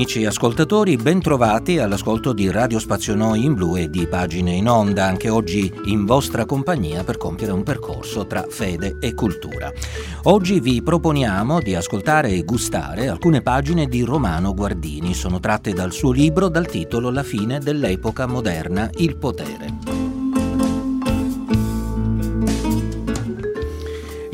Amici ascoltatori, bentrovati all'ascolto di Radio Spazio Noi in Blu e di Pagine in Onda, anche oggi in vostra compagnia per compiere un percorso tra fede e cultura. Oggi vi proponiamo di ascoltare e gustare alcune pagine di Romano Guardini, sono tratte dal suo libro dal titolo La fine dell'epoca moderna, il potere.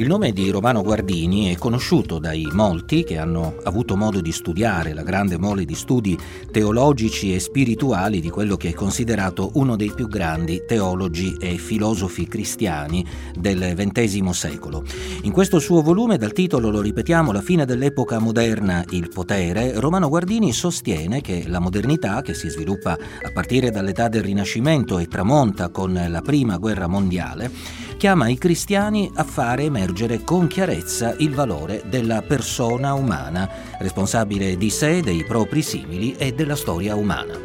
Il nome di Romano Guardini è conosciuto dai molti che hanno avuto modo di studiare la grande mole di studi teologici e spirituali di quello che è considerato uno dei più grandi teologi e filosofi cristiani del XX secolo. In questo suo volume, dal titolo lo ripetiamo, La fine dell'epoca moderna, il potere, Romano Guardini sostiene che la modernità, che si sviluppa a partire dall'età del Rinascimento e tramonta con la Prima Guerra Mondiale, chiama i cristiani a fare emergere con chiarezza il valore della persona umana, responsabile di sé, dei propri simili e della storia umana.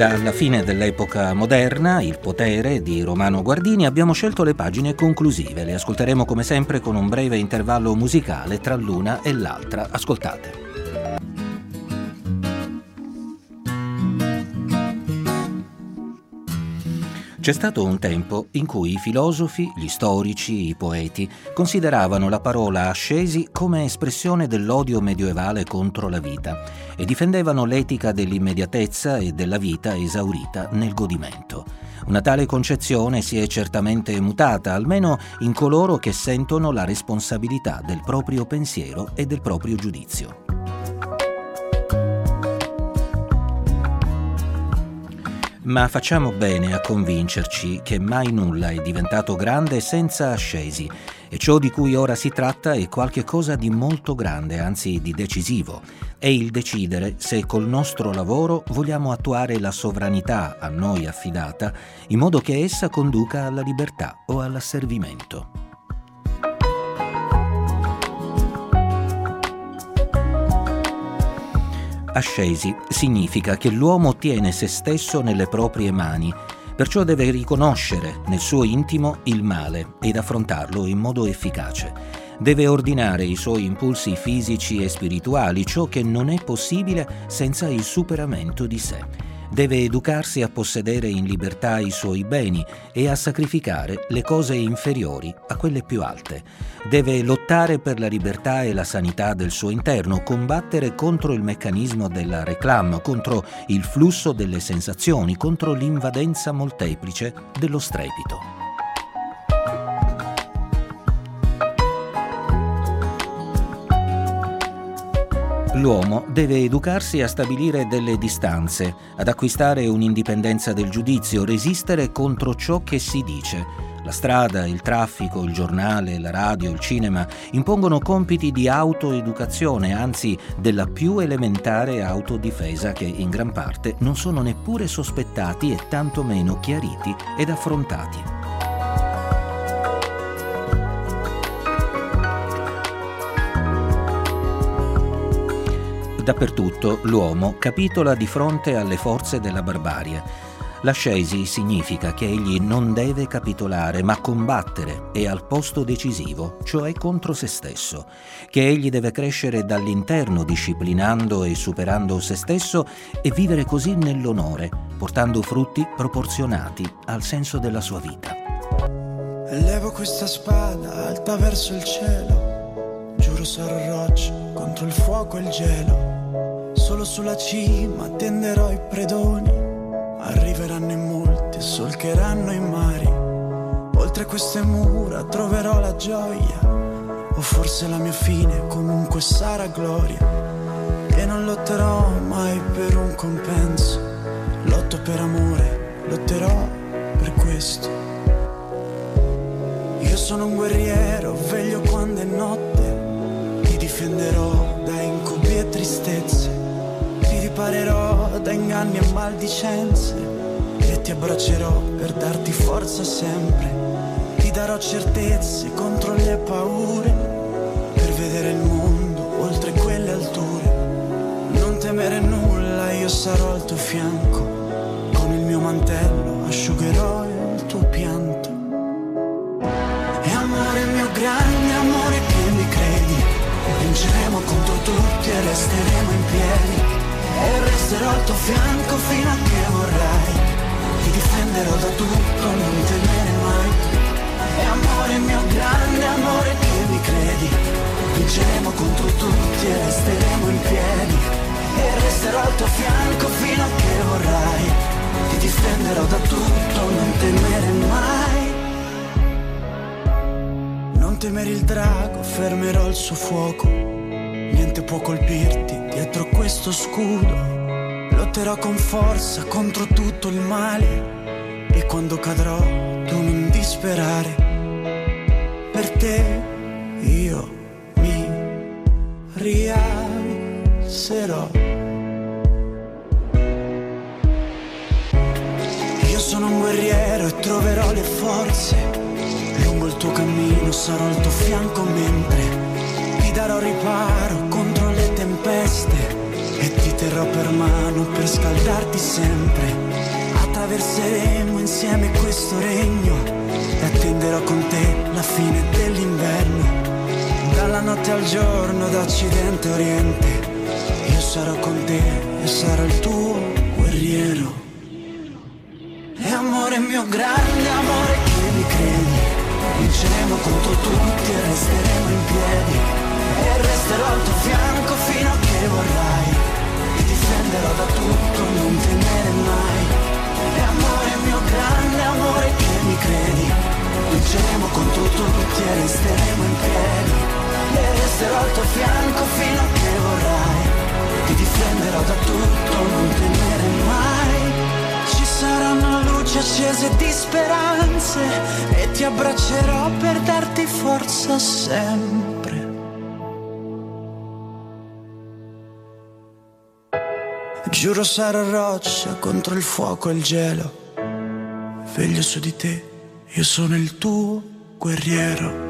Dalla fine dell'epoca moderna, Il potere di Romano Guardini, abbiamo scelto le pagine conclusive. Le ascolteremo come sempre con un breve intervallo musicale tra l'una e l'altra. Ascoltate. C'è stato un tempo in cui i filosofi, gli storici, i poeti consideravano la parola ascesi come espressione dell'odio medievale contro la vita e difendevano l'etica dell'immediatezza e della vita esaurita nel godimento. Una tale concezione si è certamente mutata, almeno in coloro che sentono la responsabilità del proprio pensiero e del proprio giudizio. Ma facciamo bene a convincerci che mai nulla è diventato grande senza ascesi e ciò di cui ora si tratta è qualcosa di molto grande, anzi di decisivo. È il decidere se col nostro lavoro vogliamo attuare la sovranità a noi affidata in modo che essa conduca alla libertà o all'asservimento. Ascesi significa che l'uomo tiene se stesso nelle proprie mani, perciò deve riconoscere nel suo intimo il male ed affrontarlo in modo efficace. Deve ordinare i suoi impulsi fisici e spirituali, ciò che non è possibile senza il superamento di sé deve educarsi a possedere in libertà i suoi beni e a sacrificare le cose inferiori a quelle più alte. Deve lottare per la libertà e la sanità del suo interno, combattere contro il meccanismo della reclama, contro il flusso delle sensazioni, contro l'invadenza molteplice dello strepito. L'uomo deve educarsi a stabilire delle distanze, ad acquistare un'indipendenza del giudizio, resistere contro ciò che si dice. La strada, il traffico, il giornale, la radio, il cinema impongono compiti di autoeducazione, anzi della più elementare autodifesa che in gran parte non sono neppure sospettati e tantomeno chiariti ed affrontati. Dappertutto l'uomo capitola di fronte alle forze della barbarie. L'ascesi significa che egli non deve capitolare, ma combattere e al posto decisivo, cioè contro se stesso, che egli deve crescere dall'interno disciplinando e superando se stesso e vivere così nell'onore, portando frutti proporzionati al senso della sua vita. Levo questa spada alta verso il cielo, giuro sarò roccia contro il fuoco e il gelo Solo sulla cima tenderò i predoni. Arriveranno in molti solcheranno i mari. Oltre queste mura troverò la gioia. O forse la mia fine comunque sarà gloria. E non lotterò mai per un compenso. Lotto per amore, lotterò per questo. Io sono un guerriero, veglio quando è notte. Ti difenderò da incubi e tristezze riparerò da inganni e maldicenze e ti abbraccerò per darti forza sempre. Ti darò certezze contro le paure per vedere il mondo oltre questo temere nulla, io sarò al tuo fianco. Con il mio mantello asciugherò il tuo pianto. E amore mio grande amore che mi credi, vinceremo contro tutti e resteremo in piedi. Resterò al tuo fianco fino a che vorrai. Ti difenderò da tutto, non temere mai. E amore mio grande amore che mi credi, vinceremo contro tutti e resteremo in piedi. E resterò al tuo fianco fino a che vorrai. Ti difenderò da tutto, non temere mai. Non temere il drago, fermerò il suo fuoco. Niente può colpirti dietro questo scudo. Lotterò con forza contro tutto il male. E quando cadrò, tu non disperare. Per te io mi rialzerò. Io sono un guerriero e troverò le forze. Lungo il tuo cammino sarò al tuo fianco mentre ti darò riparo contro le tempeste terrò per mano per scaldarti sempre. Attraverseremo insieme questo regno e attenderò con te la fine dell'inverno. Dalla notte al giorno, da occidente a oriente, io sarò con te e sarò il tuo guerriero. E amore mio grande amore che mi credi, vinceremo contro tutti e resteremo in piedi. E resterò al tuo fianco fino a che vorrai. Difenderò da tutto, non temere mai. E amore mio grande amore che mi credi, vinceremo contro tutti e resteremo in piedi. E resterò al tuo fianco fino a che vorrai. Ti difenderò da tutto, non temere mai. Ci saranno luci accese di speranze e ti abbraccerò per darti forza sempre. Giuro sarò roccia contro il fuoco e il gelo. Veglio su di te, io sono il tuo guerriero.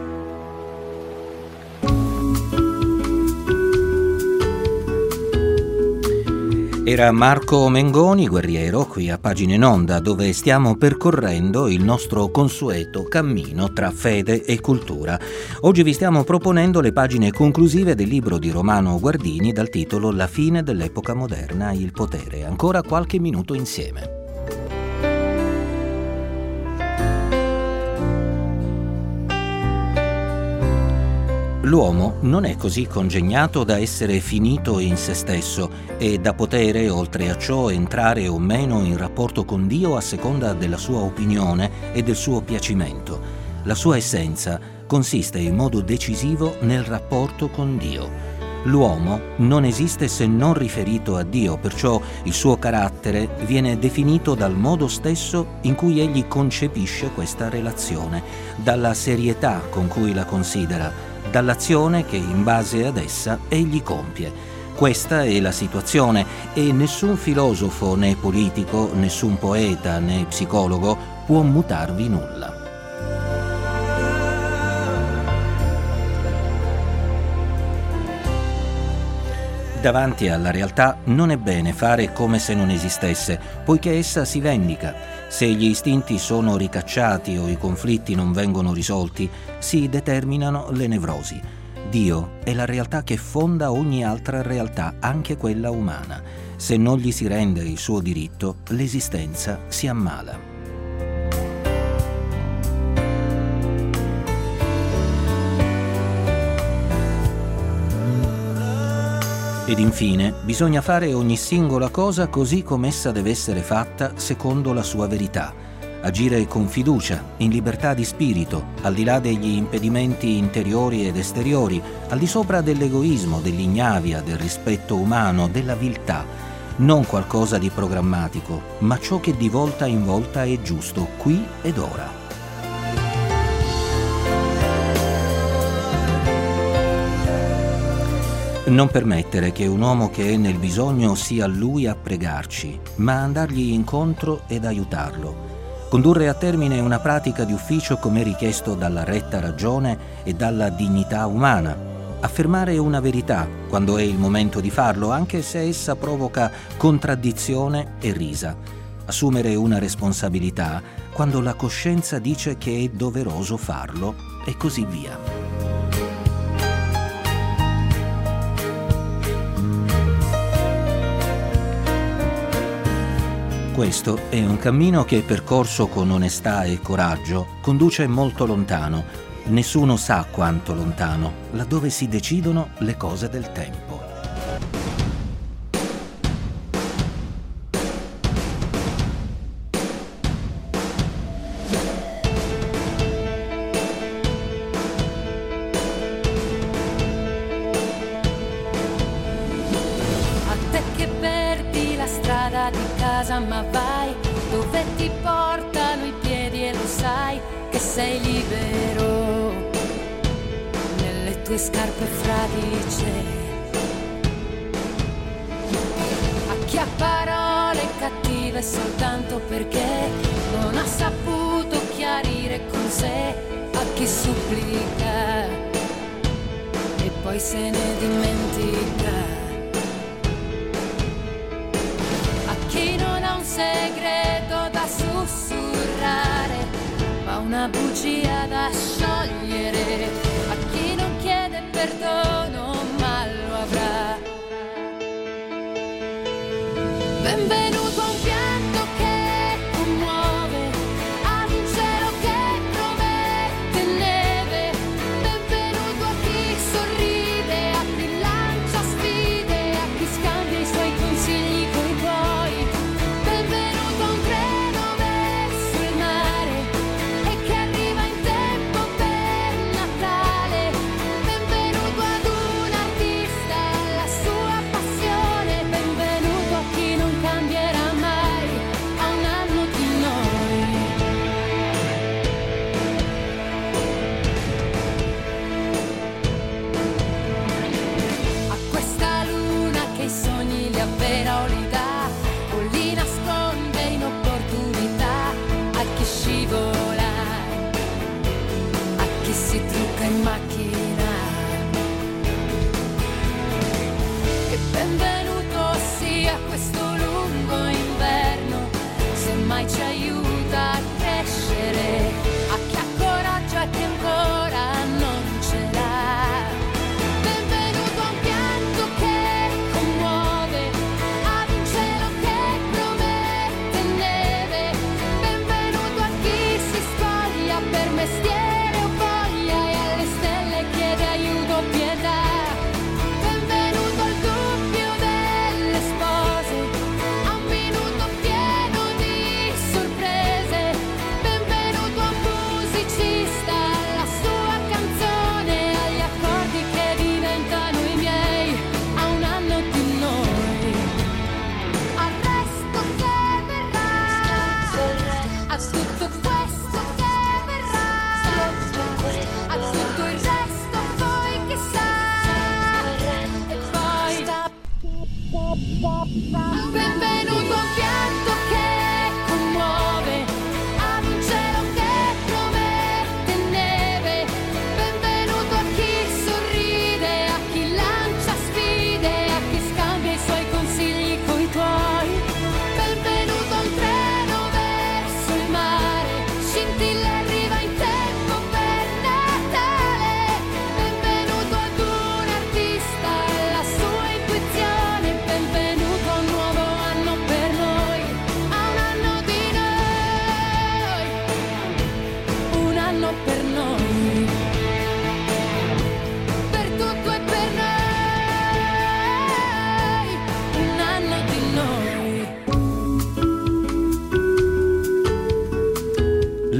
Era Marco Mengoni, guerriero, qui a Pagine in Onda, dove stiamo percorrendo il nostro consueto cammino tra fede e cultura. Oggi vi stiamo proponendo le pagine conclusive del libro di Romano Guardini dal titolo La fine dell'epoca moderna, il potere. Ancora qualche minuto insieme. L'uomo non è così congegnato da essere finito in se stesso e da potere, oltre a ciò, entrare o meno in rapporto con Dio a seconda della sua opinione e del suo piacimento. La sua essenza consiste in modo decisivo nel rapporto con Dio. L'uomo non esiste se non riferito a Dio, perciò il suo carattere viene definito dal modo stesso in cui egli concepisce questa relazione, dalla serietà con cui la considera, dall'azione che in base ad essa egli compie. Questa è la situazione e nessun filosofo né politico, nessun poeta né psicologo può mutarvi nulla. Davanti alla realtà non è bene fare come se non esistesse, poiché essa si vendica. Se gli istinti sono ricacciati o i conflitti non vengono risolti, si determinano le nevrosi. Dio è la realtà che fonda ogni altra realtà, anche quella umana. Se non gli si rende il suo diritto, l'esistenza si ammala. Ed infine bisogna fare ogni singola cosa così come essa deve essere fatta secondo la sua verità. Agire con fiducia, in libertà di spirito, al di là degli impedimenti interiori ed esteriori, al di sopra dell'egoismo, dell'ignavia, del rispetto umano, della viltà. Non qualcosa di programmatico, ma ciò che di volta in volta è giusto, qui ed ora. Non permettere che un uomo che è nel bisogno sia lui a pregarci, ma andargli incontro ed aiutarlo. Condurre a termine una pratica di ufficio come richiesto dalla retta ragione e dalla dignità umana. Affermare una verità quando è il momento di farlo, anche se essa provoca contraddizione e risa. Assumere una responsabilità quando la coscienza dice che è doveroso farlo e così via. Questo è un cammino che, percorso con onestà e coraggio, conduce molto lontano. Nessuno sa quanto lontano, laddove si decidono le cose del tempo. sei libero nelle tue scarpe fradice. A chi ha parole cattive soltanto perché non ha saputo chiarire con sé a chi supplica e poi se ne dimentica. A chi non ha un segreto 不及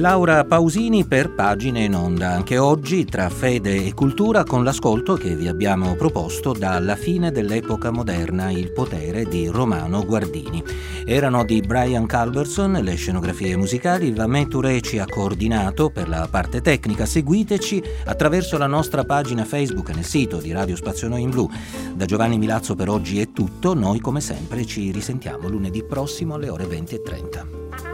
Laura Pausini per Pagine in Onda, anche oggi tra fede e cultura con l'ascolto che vi abbiamo proposto dalla fine dell'epoca moderna, Il potere di Romano Guardini. Erano di Brian Culberson le scenografie musicali, Vametu Re ci ha coordinato per la parte tecnica, seguiteci attraverso la nostra pagina Facebook nel sito di Radio Spazio Noi in Blu. Da Giovanni Milazzo per oggi è tutto, noi come sempre ci risentiamo lunedì prossimo alle ore 20.30.